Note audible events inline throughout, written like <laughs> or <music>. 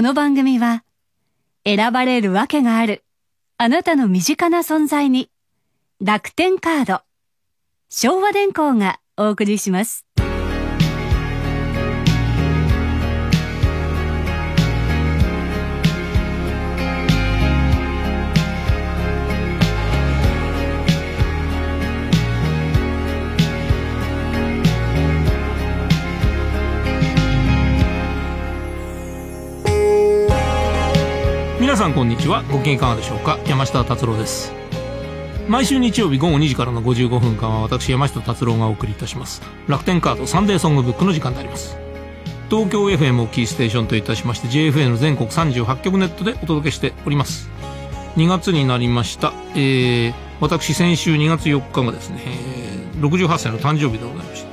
この番組は、選ばれるわけがある、あなたの身近な存在に、楽天カード、昭和電工がお送りします。さんこんにちは。ご機嫌いかがでしょうか？山下達郎です。毎週日曜日午後2時からの55分間は私山下達郎がお送りいたします。楽天カードサンデーソングブックの時間であります。東京 FM をキーステーションといたしまして JFN の全国38局ネットでお届けしております。2月になりました。えー、私先週2月4日がですね、え68歳の誕生日でございました。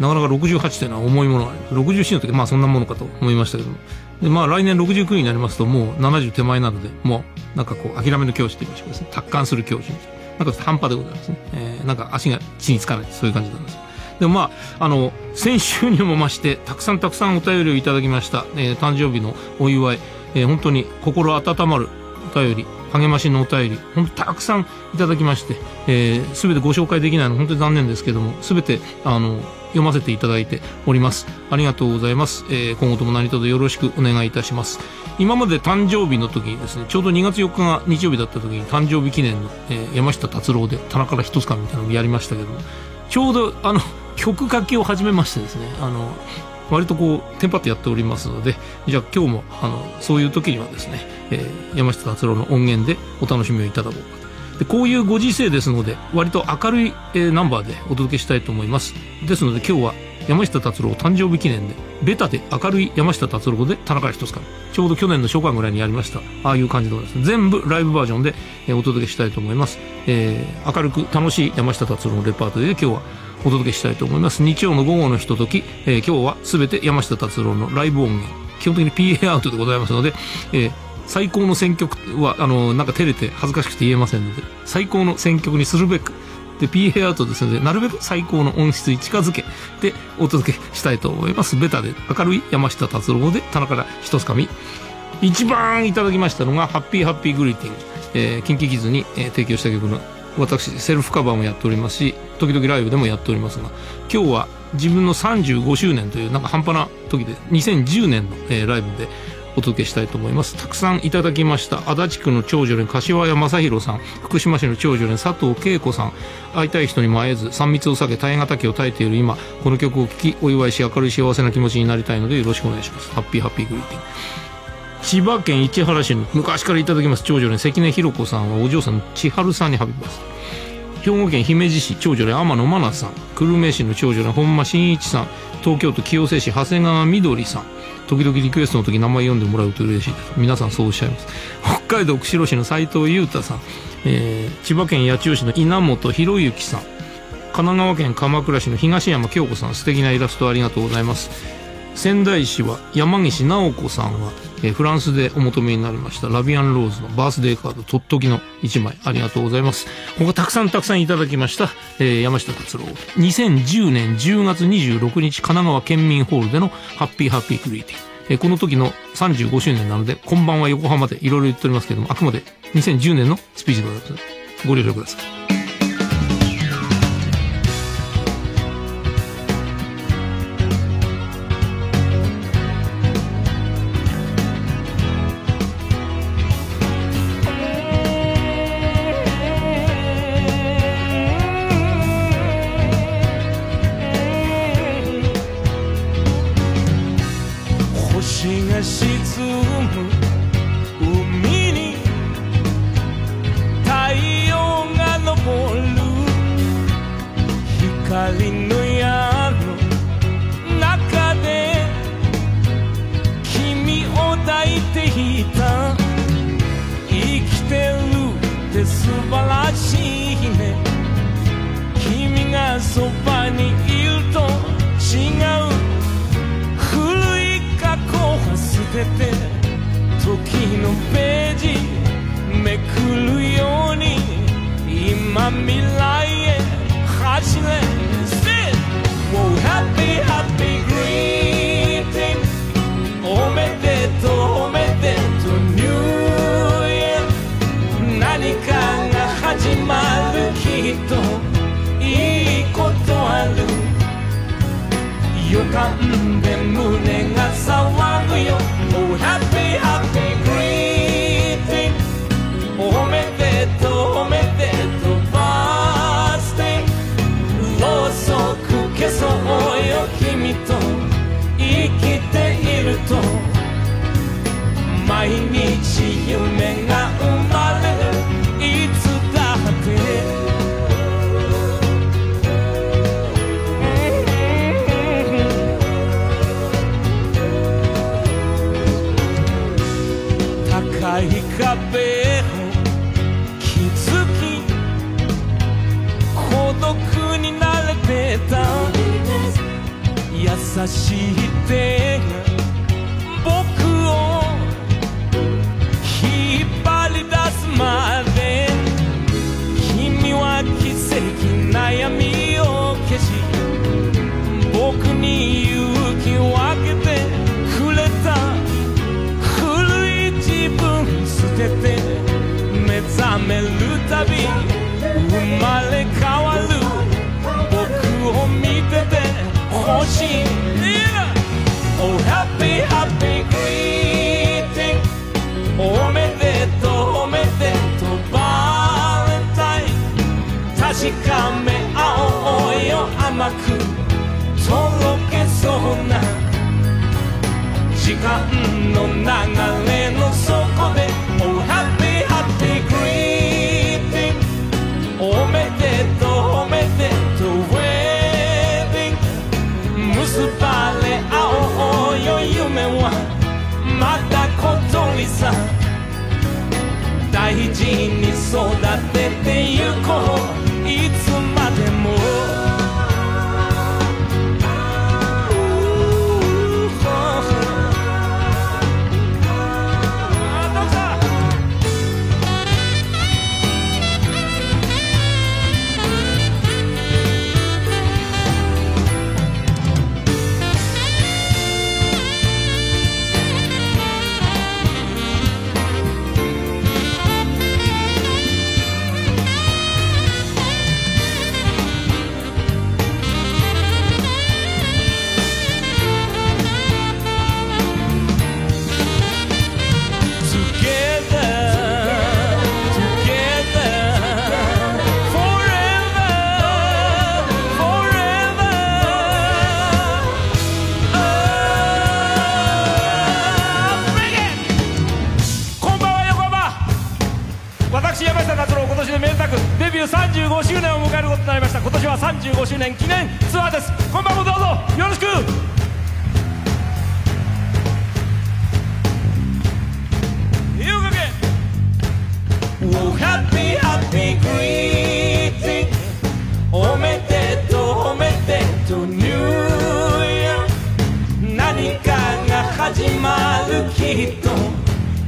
なかなか68というのは重いものがあります。67の時まあそんなものかと思いましたけども。でまあ来年69になりますともう70手前なのでもうなんかこう諦めの境地と言いましょうかですね。達観する境地みたいな。んか半端でございますね、えーなんか足が地につかない。そういう感じなんですでもまあ、あの、先週にも増して、たくさんたくさんお便りをいただきました。えー誕生日のお祝い、えー本当に心温まるお便り、励ましのお便り、本当たくさんいただきまして、えー、すべてご紹介できないの本当に残念ですけども、すべて、あの、読ませていただいております。ありがとうございます。えー今後とも何卒よろしくお願いいたします。今まで誕生日の時にですね、ちょうど2月4日が日曜日だった時に誕生日記念の、えー山下達郎で棚から一つかみたいなのをやりましたけども、ちょうどあの、<laughs> 曲書きを始めましてですね、あの、割とこう、テンパってやっておりますので、じゃあ今日も、あの、そういう時にはですね、えー山下達郎の音源でお楽しみをいただこうかと。で、こういうご時世ですので、割と明るい、えーナンバーでお届けしたいと思います。ですので今日は山下達郎誕生日記念で、ベタで明るい山下達郎で田中一つかちょうど去年の初夏ぐらいにやりました。ああいう感じのですね、全部ライブバージョンで、えーお届けしたいと思います。えー明るく楽しい山下達郎のレパートリーで今日はお届けしたいと思います。日曜の午後のひととき、えー今日はすべて山下達郎のライブ音源。基本的に PA アウトでございますので、えー最高の選曲は、あの、なんか照れて恥ずかしくて言えませんので、最高の選曲にするべく、で、PA アウトですので、なるべく最高の音質に近づけてお届けしたいと思います。ベタで明るい山下達郎で、棚から一つかみ。一番いただきましたのが、ハッピーハッピーグリーティング。えー、キンキキッズに、えー提供した曲の、私、セルフカバーもやっておりますし、時々ライブでもやっておりますが、今日は自分の35周年という、なんか半端な時で、2010年の、えーライブで、お届けしたいと思います。たくさんいただきました。足立区の長女連柏谷正弘さん、福島市の長女連佐藤恵子さん、会いたい人にも会えず、3密を避け大変畑を耐えている今、この曲を聴き、お祝いし、明るい幸せな気持ちになりたいのでよろしくお願いします。ハッピーハッピーグリーティング。千葉県市原市の昔からいただきます長女連関根弘子さんはお嬢さんの千春さんにハビバス。兵庫県姫路市長女連天野真奈さん久留米市の長女連本間真一さん東京都清瀬市長谷川みどりさん時々リクエストの時名前読んでもらうと嬉しいです。皆さんそうおっしゃいます。北海道釧路市の斉藤裕太さん、えー千葉県八千代市の稲本博之さん。神奈川県鎌倉市の東山京子さん。素敵なイラストありがとうございます。仙台市は山岸直子さんが、えフランスでお求めになりましたラビアンローズのバースデーカードとっときの1枚ありがとうございます他たくさんたくさんいただきました、えー山下達郎2010年10月26日神奈川県民ホールでのハッピーハッピークリエイティえーこの時の35周年なので、こんばんは横浜でいろいろ言っておりますけども、あくまで2010年のスピーチでございます。ご了承ください。僕を引っ張り出すまで君は奇跡悩みを消し僕に勇気を分けてくれた古い自分捨てて目覚めるたび生まれ変わる僕を見てて欲しい確かめ合おうよ甘くとろけそうな時間の流れの底で Oh happy happy greeting おめでとうおめでとう Wedding 結ばれ合おうよ夢はまた小鳥さん大事に育ててゆこう35周年を迎えることになりました今年は35周年記念ツアーです今晩もどうぞよろしく You again. Oh, happy, happy greeting. おめでとう、おめでとう、New Year。何かが始まる、きっと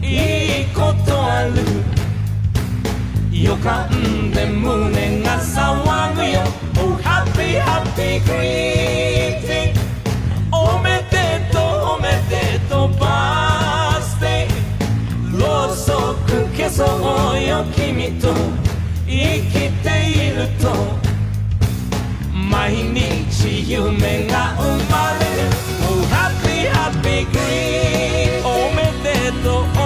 いいことある。予感で胸が騒ぐよ。Oh, happy, happy greeting. おめでとう、おめでとう、バースデー。ろうそく消そうよ君と生きていると毎日夢が生まれる Oh happy happy greeting おめでとう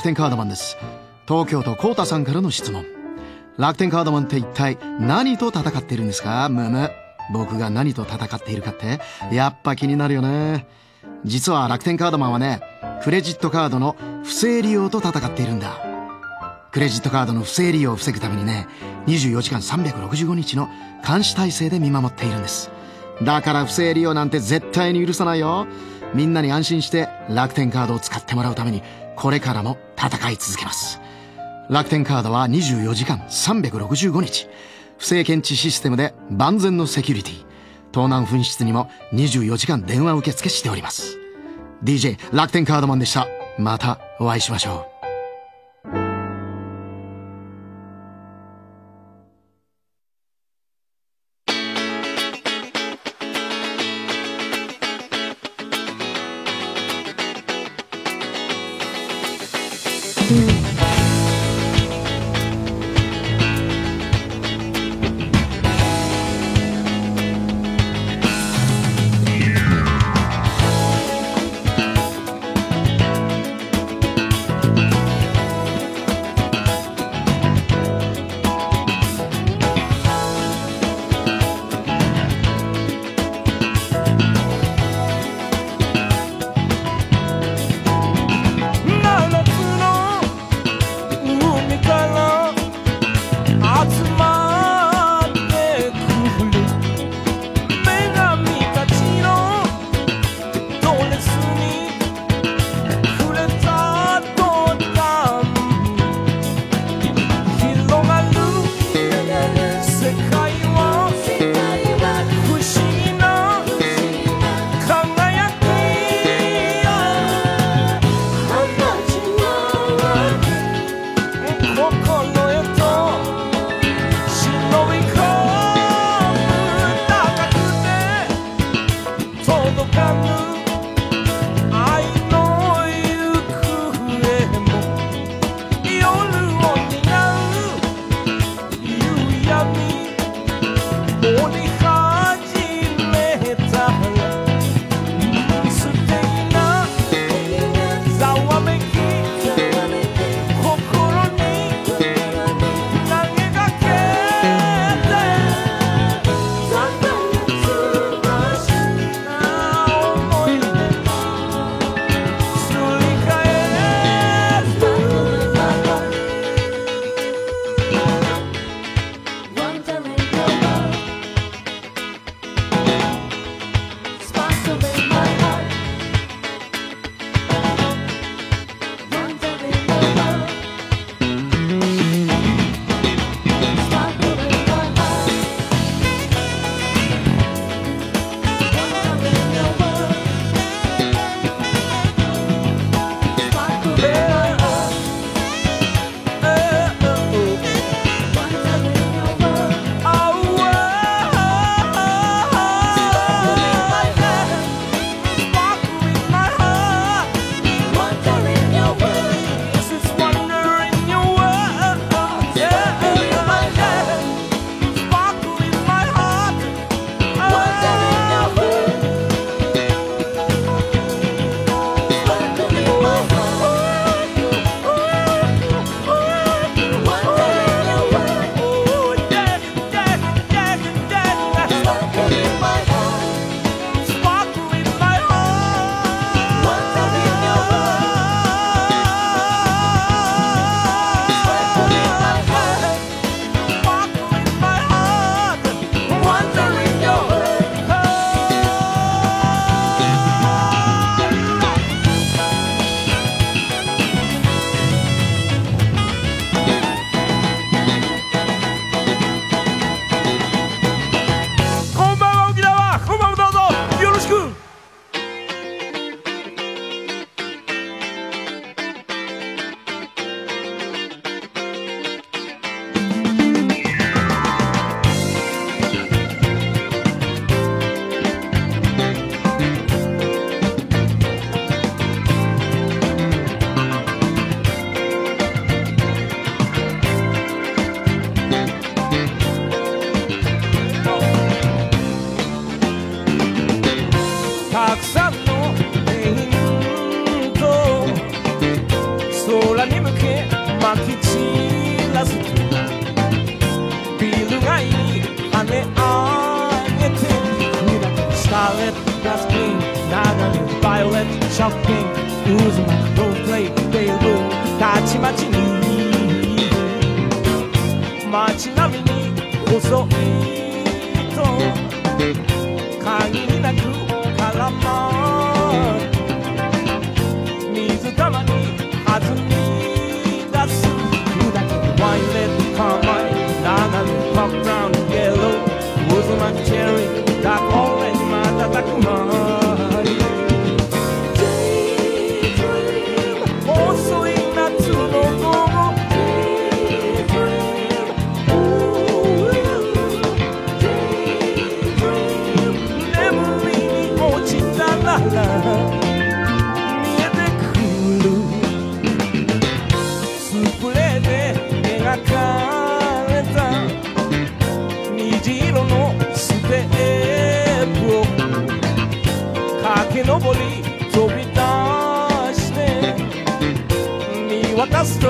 楽天カードマンです。東京都コータさんからの質問。楽天カードマンって一体何と戦っているんですか？むむ僕が何と戦っているかって？やっぱ気になるよね。実は楽天カードマンはねクレジットカードの不正利用と戦っているんだ。クレジットカードの不正利用を防ぐためにね24時間365日の監視体制で見守っているんです。だから不正利用なんて絶対に許さないよ。みんなに安心して楽天カードを使ってもらうためにこれからも戦い続けます。楽天カードは24時間365日。不正検知システムで万全のセキュリティ。盗難紛失にも24時間電話受付しております。DJ 楽天カードマンでした。またお会いしましょう。飛び出して見渡すと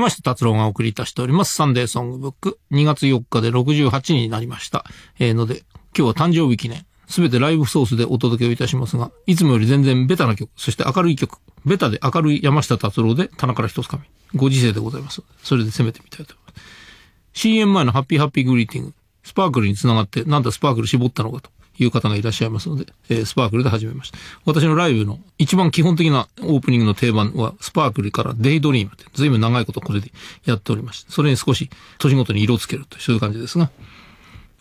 山下達郎がお送りいたしております。サンデーソングブック。2月4日で68になりました。えー、ので、今日は誕生日記念。すべてライブソースでお届けをいたしますが、いつもより全然ベタな曲、そして明るい曲。ベタで明るい山下達郎で棚から一つ紙。ご時世でございます。それで攻めてみたいと思います。CM 前のハッピーハッピーグリーティング。スパークルにつながって、なんだスパークル絞ったのかという方がいらっしゃいますので、えースパークルで始めました。私のライブの一番基本的なオープニングの定番は、スパークルからデイドリームって、ずいぶん長いことこれでやっておりまして、それに少し年ごとに色をつけるという、そういう感じですが、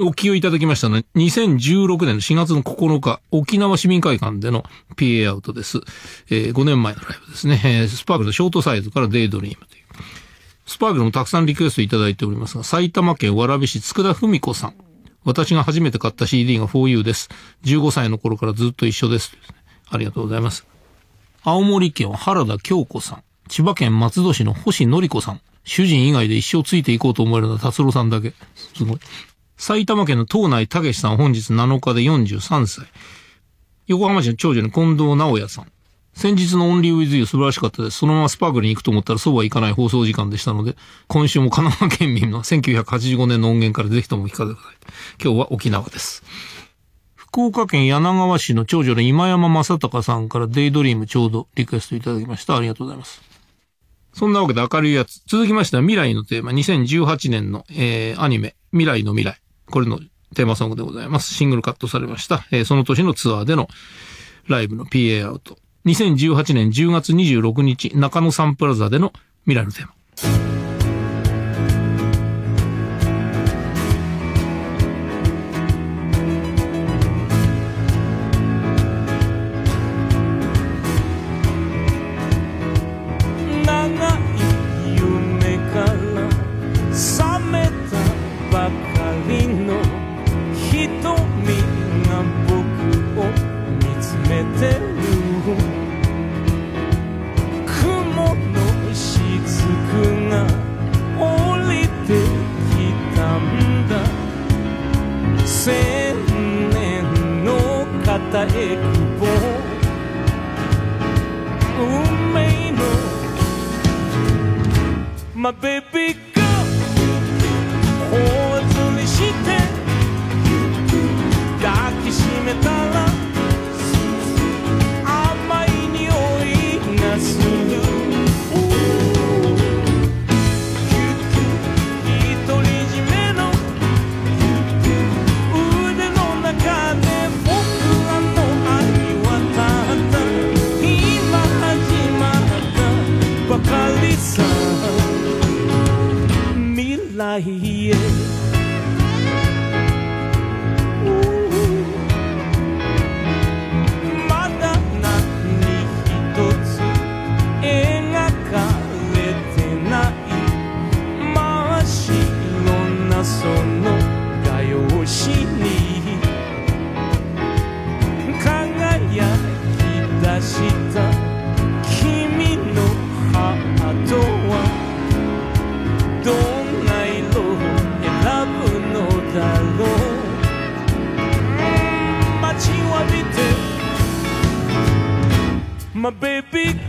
お聞きをいただきましたのは、2016年の4月の9日、沖縄市民会館での PA アウトです。えー5年前のライブですね。えースパークルのショートサイズからデイドリームという。スパークルもたくさんリクエストいただいておりますが、埼玉県蕨市佃文子さん。私が初めて買った CD が 4U です。15歳の頃からずっと一緒です。ありがとうございます。青森県原田京子さん。千葉県松戸市の星典子さん。主人以外で一生ついていこうと思えるのは達郎さんだけ。すごい。埼玉県の東内武さん本日7日で43歳。横浜市の長女の近藤直也さん。先日のオンリーウィズユー素晴らしかったです。そのままスパークルに行くと思ったらそうはいかない放送時間でしたので、今週も神奈川県民の1985年の音源からぜひとも聞かせてください。今日は沖縄です。福岡県柳川市の長女の今山正隆さんからデイドリームちょうどリクエストいただきました。ありがとうございます。そんなわけで明るいやつ。続きましては未来のテーマ、2018年の、えー、アニメ、未来の未来。これのテーマソングでございます。シングルカットされました。えー、その年のツアーでのライブの PA アウト。2018年10月26日、中野サンプラザでの未来のテーマ。My baby My baby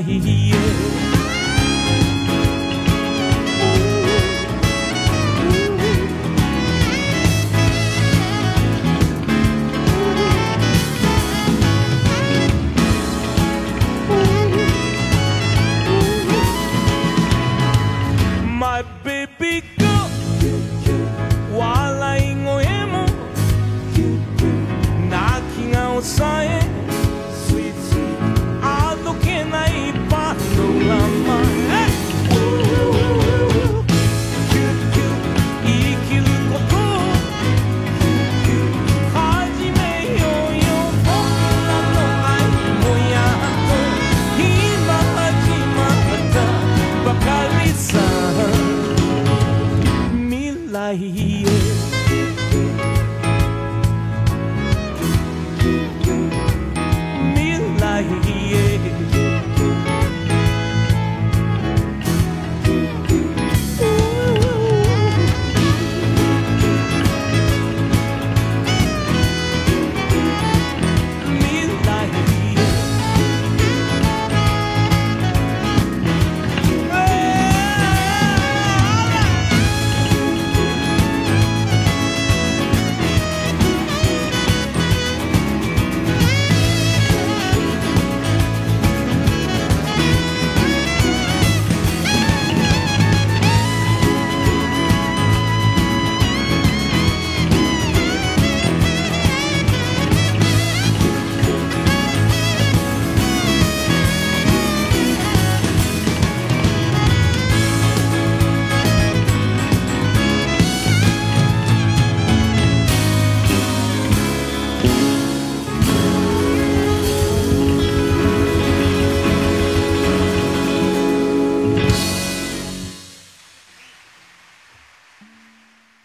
未来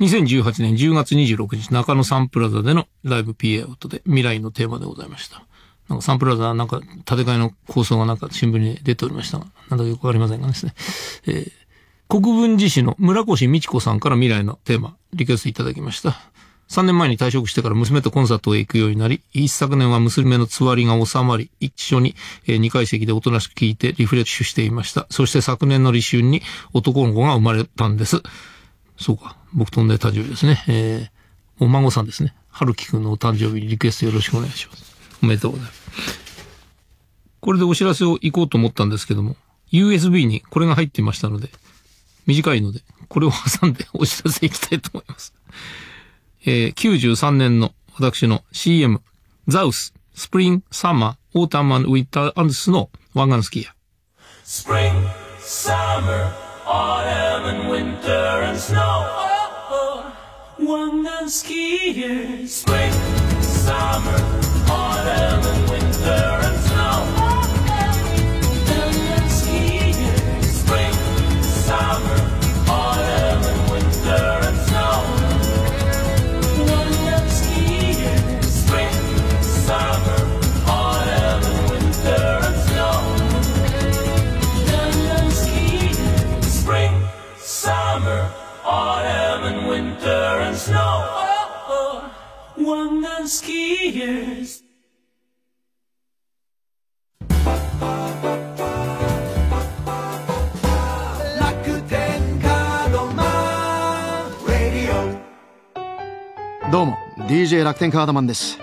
2018年10月26日中野サンプラザでのライブ PA アウトで未来のテーマでございました。なんかサンプラザなんか建て替えの構想がなんか新聞に出ておりましたが、なんだかよくわかりませんがですね。えー国分寺市の村越美智子さんから未来のテーマ、リクエストいただきました。3年前に退職してから娘とコンサートへ行くようになり、一昨年は娘のつわりが収まり、一緒にえー2階席でおとなしく聞いてリフレッシュしていました。そして昨年の立春に男の子が生まれたんです。そうか。僕と同じ誕生日ですね。えー、お孫さんですね。春樹くんのお誕生日リクエストよろしくお願いします。おめでとうございます。これでお知らせを行こうと思ったんですけども、USB にこれが入っていましたので、短いので、これを挟んで <laughs> お知らせいきたいと思います。えー、93年の私の CM、ザウス、 Spring、Summer、Autumn Winter and Snow、湾岸スキーヤー。Autumn, and winter and snow. One and skiers. Spring, summer, autumn, and winter and London skiers. どうも DJ 楽天カードマンです。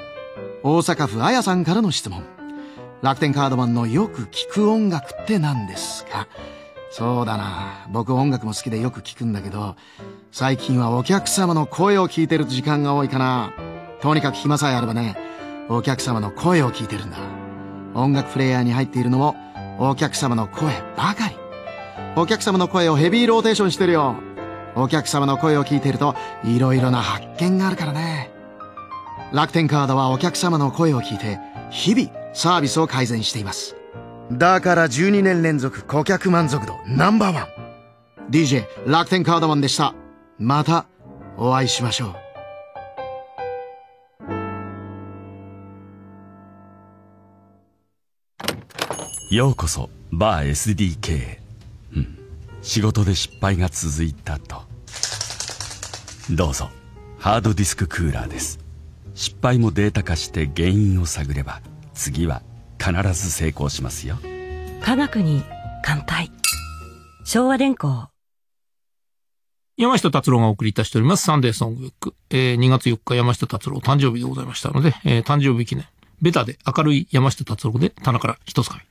大阪府あやさんからの質問。楽天カードマンのよく聞く音楽って何ですか？そうだな。僕音楽も好きでよく聞くんだけど最近はお客様の声を聞いてる時間が多いかな。とにかく暇さえあればねお客様の声を聞いてるんだ。音楽プレイヤーに入っているのもお客様の声ばかり。お客様の声をヘビーローテーションしてるよ。お客様の声を聞いているといろいろな発見があるからね。楽天カードはお客様の声を聞いて日々サービスを改善しています。だから12年連続顧客満足度ナンバーワン。DJ 楽天カードマンでした。またお会いしましょう。ようこそバー SDK うん仕事で失敗が続いたとどうぞハードディスククーラーです失敗もデータ化して原因を探れば次は必ず成功しますよ科学に乾杯昭和電工山下達郎がお送りいたしております。サンデーソングブック。えー2月4日山下達郎誕生日でございましたので、えー誕生日記念。ベタで明るい山下達郎で棚から一つ紙。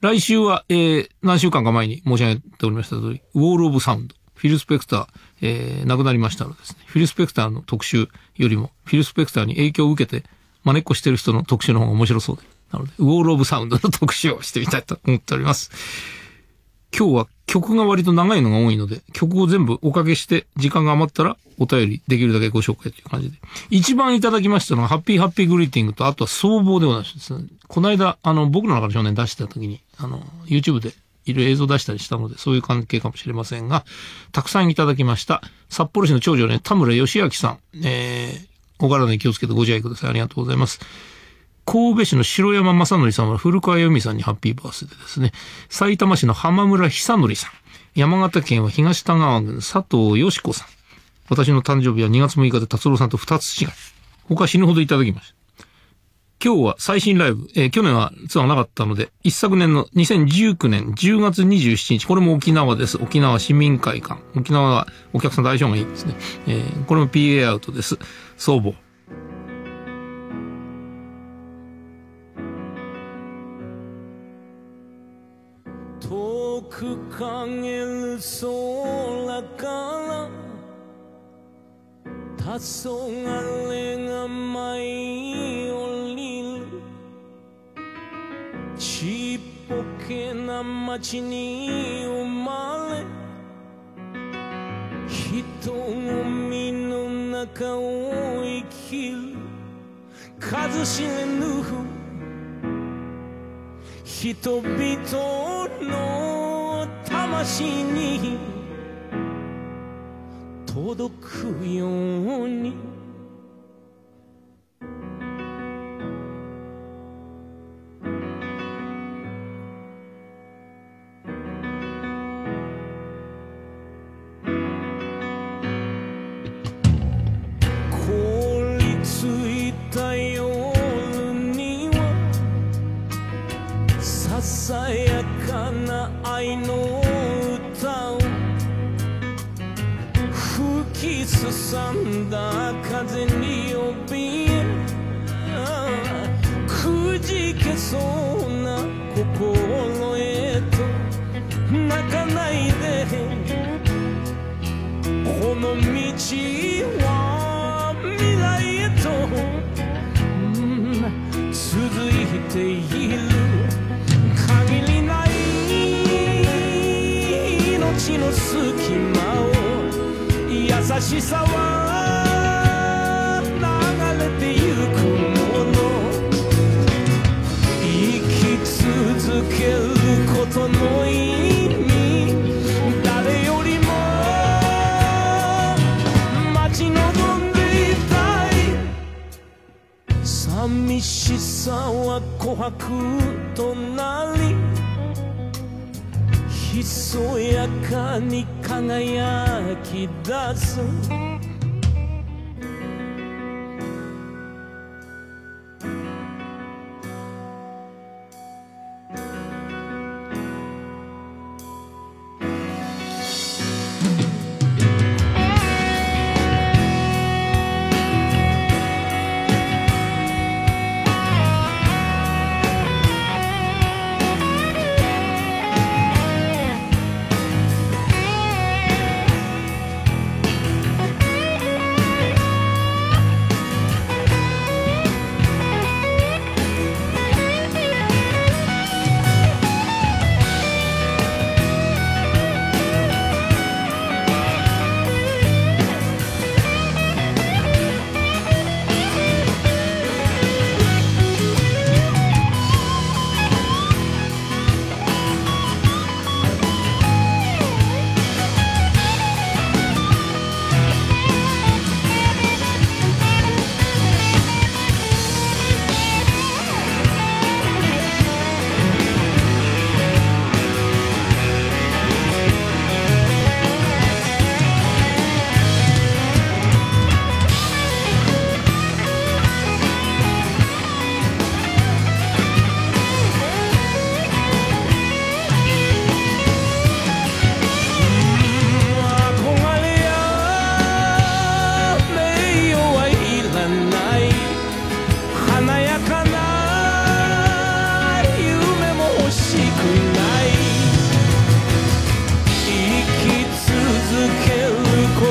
来週は、えー何週間か前に申し上げておりました通り、ウォール・オブ・サウンド。フィル・スペクター、えー亡くなりましたのですね、フィル・スペクターの特集よりも、フィル・スペクターに影響を受けて、真似っこしてる人の特集の方が面白そうで。なので、ウォール・オブ・サウンドの特集をしてみたいと思っております。今日は曲が割と長いのが多いので、曲を全部おかけして、時間が余ったらお便りできるだけご紹介という感じで。一番いただきましたのは、ハッピーハッピーグリーティングと、あとは総合でございます。この間、あの、僕の中の少年出した時に、あの、YouTube でいろいろ映像出したりしたので、そういう関係かもしれませんが、たくさんいただきました。札幌市の長女ね、田村義明さん、えー、お体に気をつけてご自愛ください。ありがとうございます。神戸市の城山正則さんは古川由美さんにハッピーバースデーですね。埼玉市の浜村久則さん。山形県は東田川郡佐藤よし子さん。私の誕生日は2月6日で達郎さんと2つ違い。他死ぬほどいただきました。今日は最新ライブ、えー去年はツアーなかったので、一昨年の2019年10月27日、これも沖縄です。沖縄市民会館。沖縄はお客さんと相がいいですね。えーこれも PA アウトです。僧帽。空から黄昏が舞い降りる。ちっぽけな町に生まれ人混みの中を生きる。数知れぬ人。々の魂に届くように。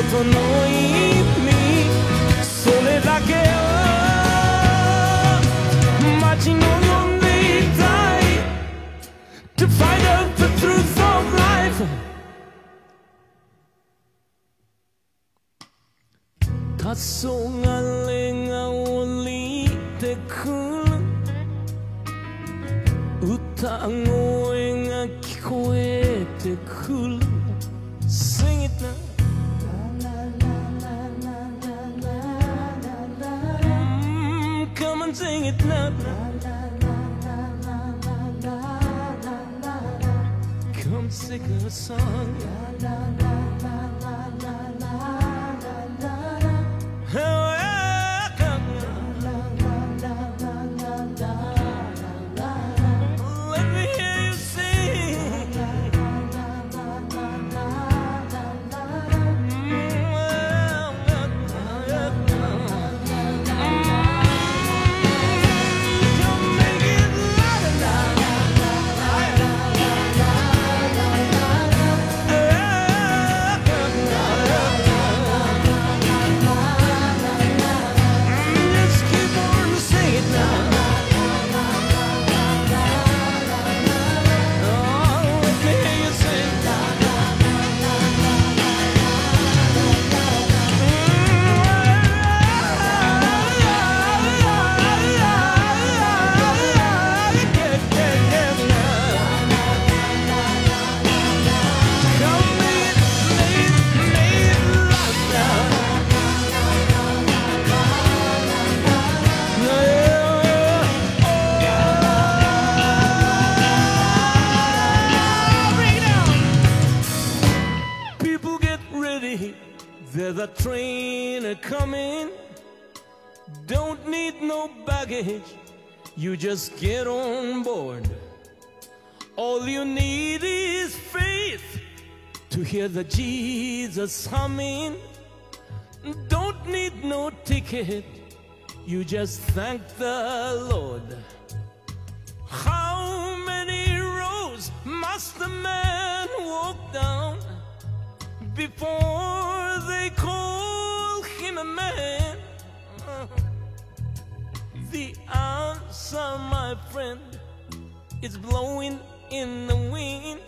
ことの意味それだけを待ち望んでいたい。To find out the truth of life. 黄昏が降りてくる。歌声が聞こえてくる。sick of a song. La, la, la. Coming. Don't need no baggage, you just get on board. All you need is faith to hear the Jesus humming. Don't need no ticket, you just thank the Lord. How many rows must a man walk down before they call a man? <laughs> The answer, my friend, is blowing in the wind.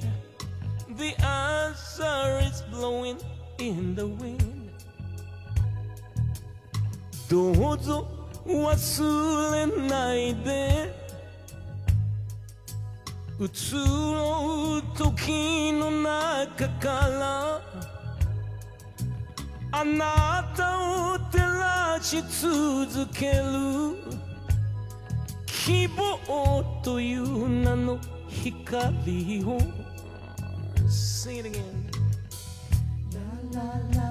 The answer is blowing in the wind. どうぞ忘れないで移ろう時の中から あなたを照らし続ける。希望という名の光を。Sing it again. La la la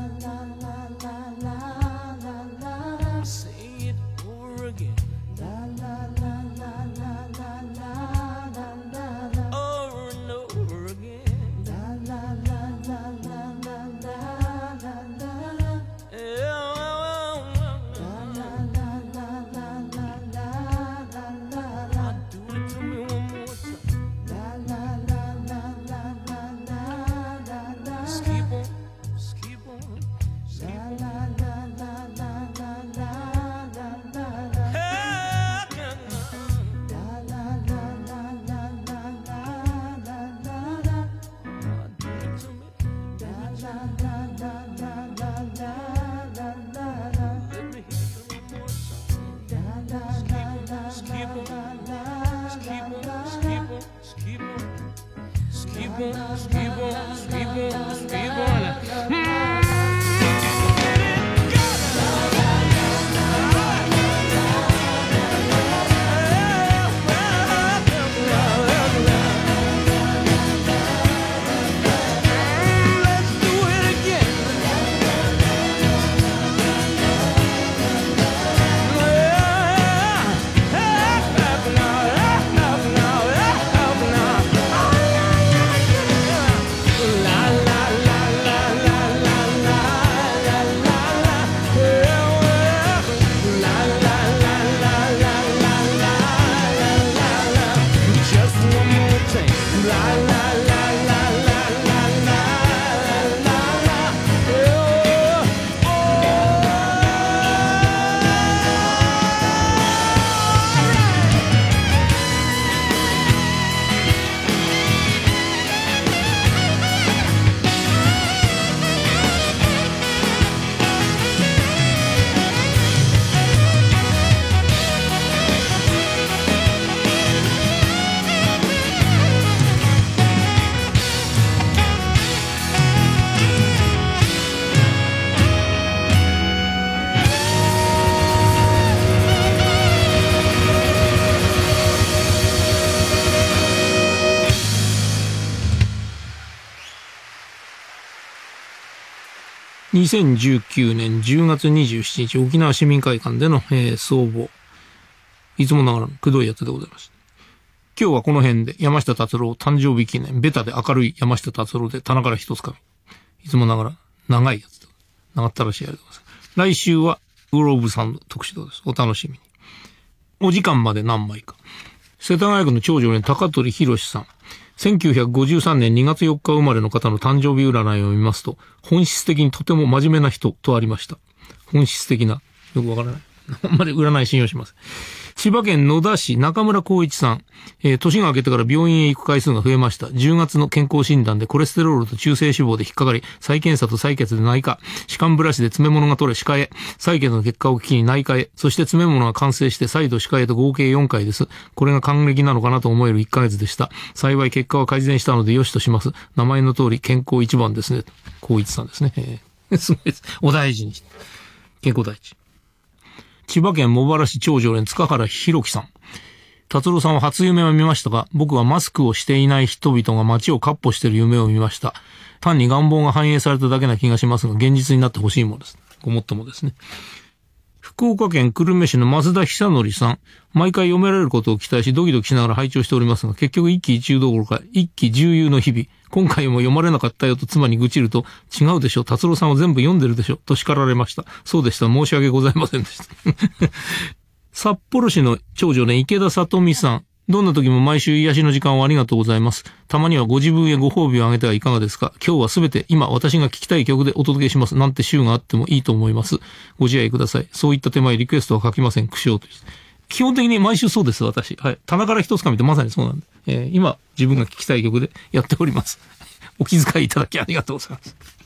2019年10月27日沖縄市民会館での、えー、総合。いつもながらくどいやつでございます。今日はこの辺で山下達郎誕生日記念、ベタで明るい山下達郎で棚から一つかみ。いつもながら長いやつで。長ったらしいやつでございます。来週はグローブサンド特集です。お楽しみに。お時間まで何枚か。世田谷区の長女連高取博さん。1953年2月4日生まれの方の誕生日占いを見ますと、本質的にとても真面目な人とありました。本質的な。よくわからない。あんまり占い信用しません。千葉県野田市中村光一さん。えー年が明けてから病院へ行く回数が増えました。10月の健康診断でコレステロールと中性脂肪で引っかかり、再検査と採血で内科、歯間ブラシで詰め物が取れ歯科へ、採血の結果を聞きに内科へ、そして詰め物が完成して再度歯科へと合計4回です。これが還暦なのかなと思える1ヶ月でした。幸い結果は改善したのでよしとします。名前の通り健康一番ですね。光一さんですね。えー <laughs> すごいです。お大事に。健康第一。千葉県茂原市長常連塚原博樹さん。達郎さんは初夢を見ましたが、僕はマスクをしていない人々が街をカッ歩している夢を見ました。単に願望が反映されただけな気がしますが、現実になってほしいものです。ごもっともですね。福岡県久留米市の増田久則さん。毎回読められることを期待し、ドキドキしながら拝聴しておりますが、結局一喜一憂どころか、一喜重憂の日々。今回も読まれなかったよと妻に愚痴ると、違うでしょ、達郎さんは全部読んでるでしょ、と叱られました。そうでした、申し訳ございませんでした。<laughs> 札幌市の長女ね、池田里美さん。どんな時も毎週癒しの時間をありがとうございます。たまにはご自分へご褒美をあげてはいかがですか？今日はすべて今私が聞きたい曲でお届けします。なんて週があってもいいと思います。ご自愛ください。そういった手前リクエストは書きません。苦笑と。基本的に毎週そうです、私。はい。棚から一つかみてまさにそうなんで。えー今自分が聞きたい曲でやっております。お気遣いいただきありがとうございます。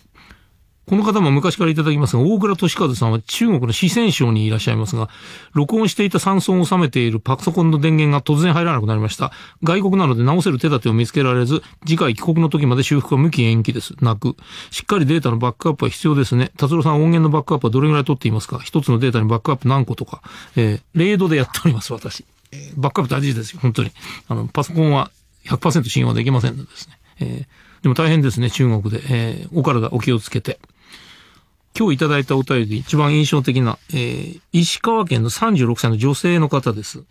この方も昔からいただきますが、大倉俊和さんは中国の四川省にいらっしゃいますが、録音していた山村を収めているパソコンの電源が突然入らなくなりました。外国なので直せる手立てを見つけられず、次回帰国の時まで修復は無期延期です。泣く。しっかりデータのバックアップは必要ですね。達郎さん音源のバックアップはどれぐらい取っていますか？一つのデータにバックアップ何個とか。えー、レードでやっております、私。えーバックアップ大事ですよ、本当に。あの、パソコンは100%信用はできませんのでですね。えーでも大変ですね、中国で。えーお体お気をつけて。今日いただいたお便りで一番印象的な、えー石川県の36歳の女性の方です。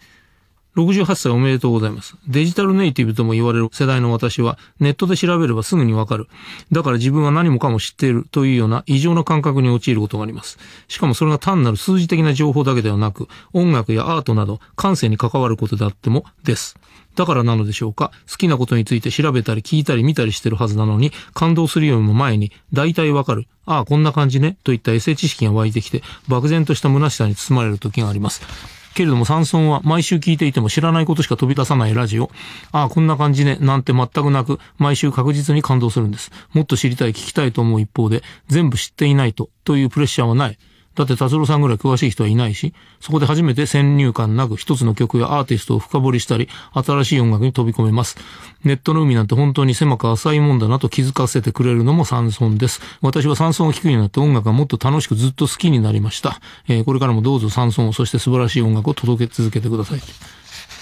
68歳おめでとうございます。デジタルネイティブとも言われる世代の私は、ネットで調べればすぐにわかる。だから自分は何もかも知っているというような異常な感覚に陥ることがあります。しかもそれが単なる数字的な情報だけではなく、音楽やアートなど感性に関わることであってもです。だからなのでしょうか好きなことについて調べたり聞いたり見たりしてるはずなのに、感動するよりも前に、大体わかる。ああ、こんな感じね。といったエセ知識が湧いてきて、漠然とした虚しさに包まれる時があります。けれども、山村は毎週聞いていても知らないことしか飛び出さないラジオ。ああ、こんな感じね。なんて全くなく、毎週確実に感動するんです。もっと知りたい、聞きたいと思う一方で、全部知っていないと、というプレッシャーはない。だって達郎さんぐらい詳しい人はいないし、そこで初めて先入観なく一つの曲やアーティストを深掘りしたり、新しい音楽に飛び込めます。ネットの海なんて本当に狭く浅いもんだなと気づかせてくれるのもサンソンです。私はサンソンを聴くようになって音楽がもっと楽しくずっと好きになりました。えーこれからもどうぞサンソンを、そして素晴らしい音楽を届け続けてください。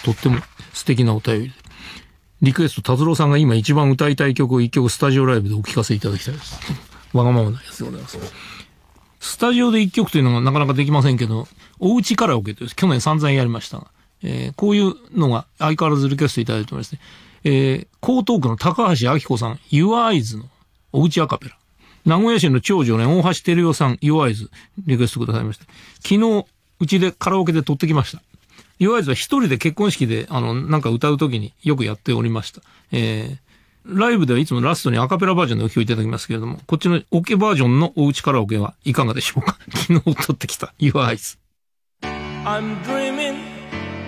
とっても素敵なお便りで。リクエスト、達郎さんが今一番歌いたい曲を一曲スタジオライブでお聴かせいただきたいです。わがままなやつでございます。スタジオで一曲というのがなかなかできませんけど、おうちカラオケという、去年散々やりましたが、えーこういうのが相変わらずリクエストいただいておりますね。えー、江東区の高橋明子さん、Your Eyes のおうちアカペラ。名古屋市の長女ね、大橋照代さん、Your Eyes リクエストくださいました。昨日、うちでカラオケで撮ってきました。Your Eyes は一人で結婚式で、あの、なんか歌うときによくやっておりました。えーライブではいつもラストにアカペラバージョンでお聴きいただきますけれども、こっちのオケバージョンのおうちカラオケはいかがでしょうか昨日撮ってきた Your Eyes。I'm dreaming,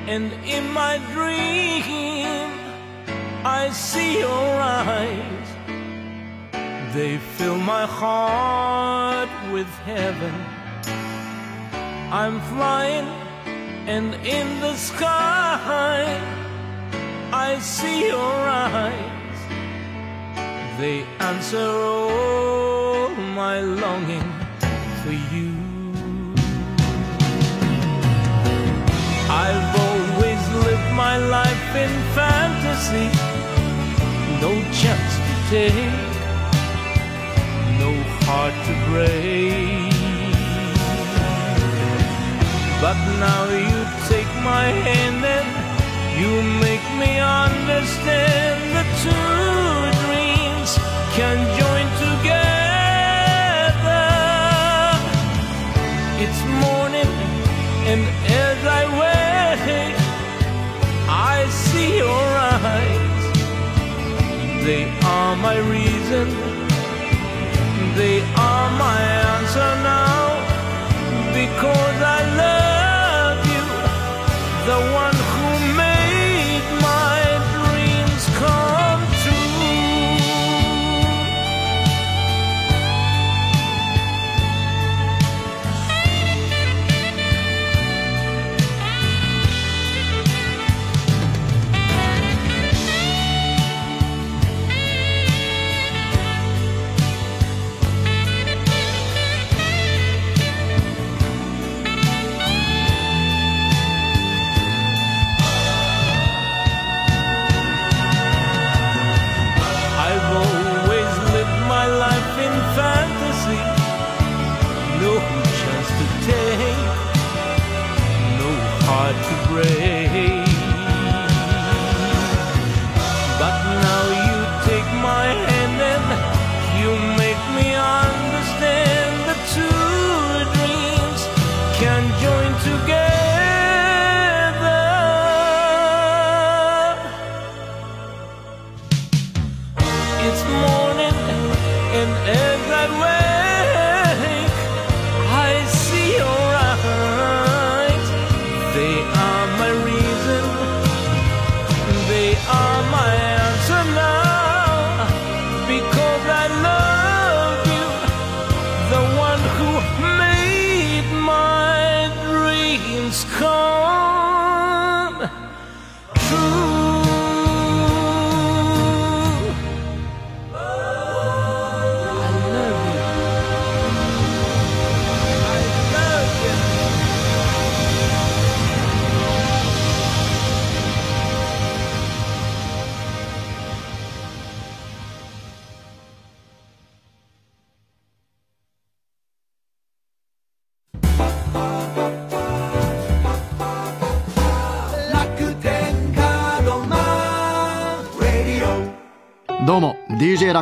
and in my dream, I see your eyes. They fill my heart with heaven. I'm flying, and in the sky, I see your eyes. They answer all my longing for you. I've always lived my life in fantasy. No chance to take, no heart to break. But now you take my hand and you make me understand the dreams can join together. It's morning, and as I wake, I see your eyes. They are my reason,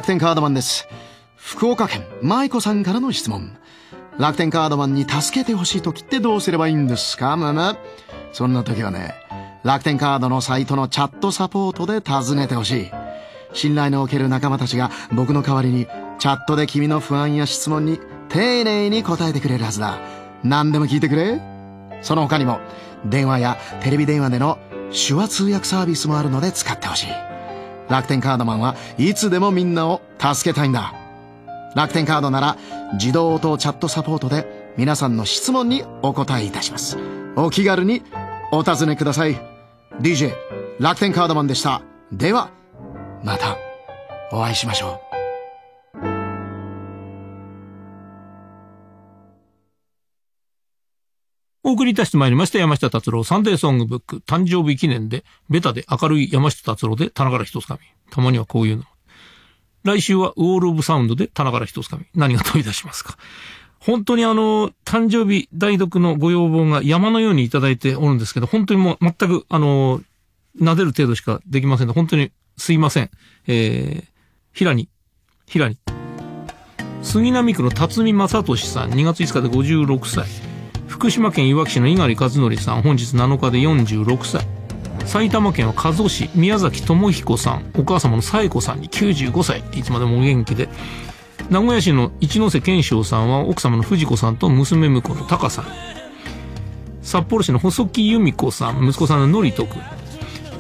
楽天カードマンです。福岡県舞子さんからの質問。楽天カードマンに助けてほしい時ってどうすればいいんですかむむそんな時はね楽天カードのサイトのチャットサポートで尋ねてほしい。信頼のおける仲間たちが僕の代わりにチャットで君の不安や質問に丁寧に答えてくれるはずだ。何でも聞いてくれ。その他にも電話やテレビ電話での手話通訳サービスもあるので使ってほしい。楽天カードマンはいつでもみんなを助けたいんだ。楽天カードなら自動応答チャットサポートで皆さんの質問にお答えいたします。お気軽にお尋ねください。DJ 楽天カードマンでした。では、またお会いしましょう。お送りいたしてまいりました山下達郎サンデーソングブック誕生日記念でベタで明るい山下達郎で棚から一つ紙。たまにはこういうの。来週はウォールオブサウンドで棚から一つ紙。何が飛び出しますか本当にあの、誕生日代読のご要望が山のようにいただいておるんですけど、本当にもう全くあの、撫でる程度しかできませんので、本当にすいません。えー、平に、平に。杉並区の辰巳正俊さん、2月5日で56歳。福島県いわき市の猪狩和則さん、本日7日で46歳。埼玉県は加須市、宮崎智彦さん、お母様の紗恵子さんに95歳。いつまでもお元気で。名古屋市の一ノ瀬健章さんは奥様の藤子さんと娘婿の高さん。札幌市の細木由美子さん、息子さんののりとくん。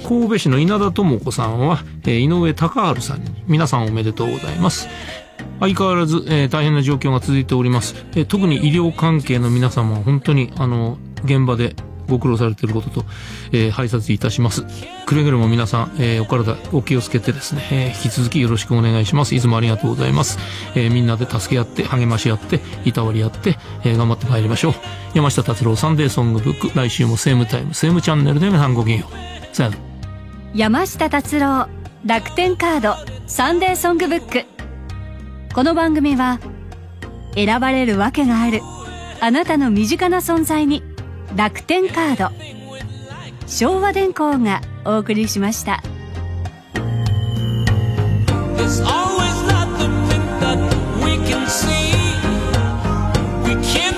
神戸市の稲田智子さんは、井上隆治さんに、皆さんおめでとうございます。相変わらず、えー大変な状況が続いております。えー特に医療関係の皆様は本当に、あの、現場でご苦労されていることと、えー拝察いたします。くれぐれも皆さん、えーお体お気をつけてですね、えー引き続きよろしくお願いします。いつもありがとうございます。えーみんなで助け合って、励まし合って、いたわり合って、えー頑張ってまいりましょう。山下達郎サンデーソングブック、来週もセームタイム、セームチャンネルで皆さんごきげんよう。さよなら。山下達郎楽天カードサンデーソングブックこの番組は選ばれるわけがあるあなたの身近な存在に楽天カード昭和電工がお送りしました It's always nothing that we can see. We can't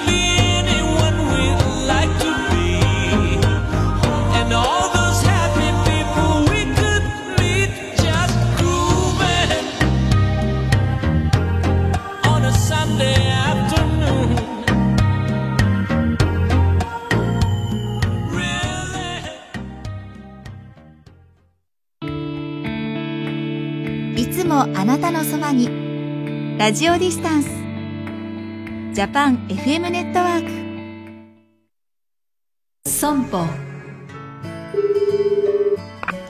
もあなたのそばに。ラジオディスタンス。ジャパン FM ネットワーク。損保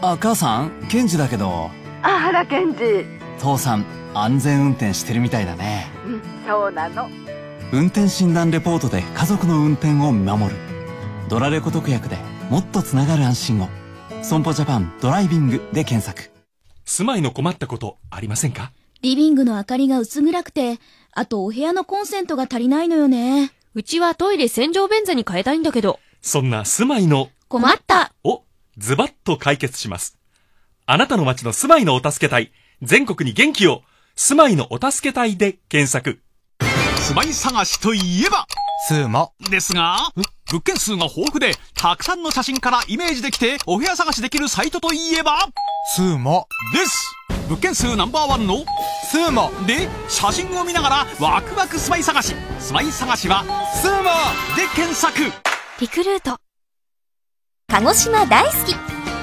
あ、母さん、ケンジだけど、あ原健二父さん、安全運転してるみたいだね。うんそうなの運転診断レポートで家族の運転を見守る。ドラレコ特約でもっとつながる安心を。損保ジャパンドライビングで検索。住まいの困ったことありませんか？リビングの明かりが薄暗くて、あとお部屋のコンセントが足りないのよね。うちはトイレ洗浄便座に変えたいんだけど。そんな住まいの困ったをズバッと解決します。あなたの街の住まいのお助け隊、全国に元気を、住まいのお助け隊で検索。住まい探しといえば、スーモ。ですが、物件数が豊富で、たくさんの写真からイメージできて、お部屋探しできるサイトといえば、スーモ。です物件数ナンバーワンの、スーモ。で、写真を見ながら、ワクワク住まい探し。住まい探しは、スーモで検索リクルート。鹿児島大好き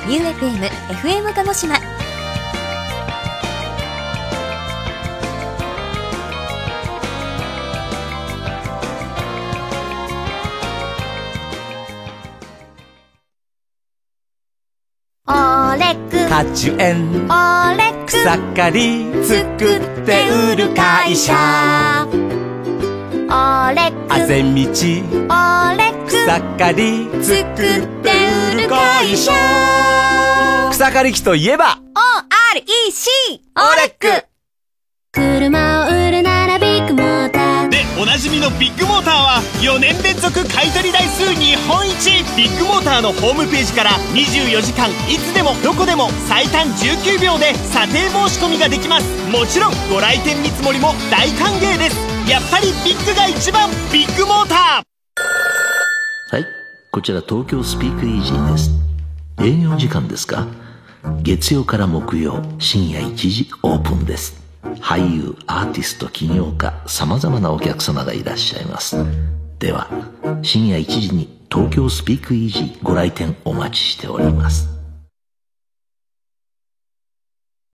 UFM、FM 鹿児島レク。カチュエンオレク。草刈り作って売る会社。オレク。あぜ道。オレク。草刈り作って売る会社。草刈り機といえば OREC オレック。車を売るなおなじみのビッグモーターは、4年連続買取台数日本一ビッグモーターのホームページから、24時間、いつでも、どこでも、最短19秒で査定申し込みができます。もちろん、ご来店見積もりも大歓迎です。やっぱりビッグが一番、ビッグモーターはい、こちら東京スピークイージーです。営業時間ですか？月曜から木曜深夜1時オープンです。俳優、アーティスト、起業家、様々なお客様がいらっしゃいます。では、深夜1時に東京スピークイージーご来店お待ちしております。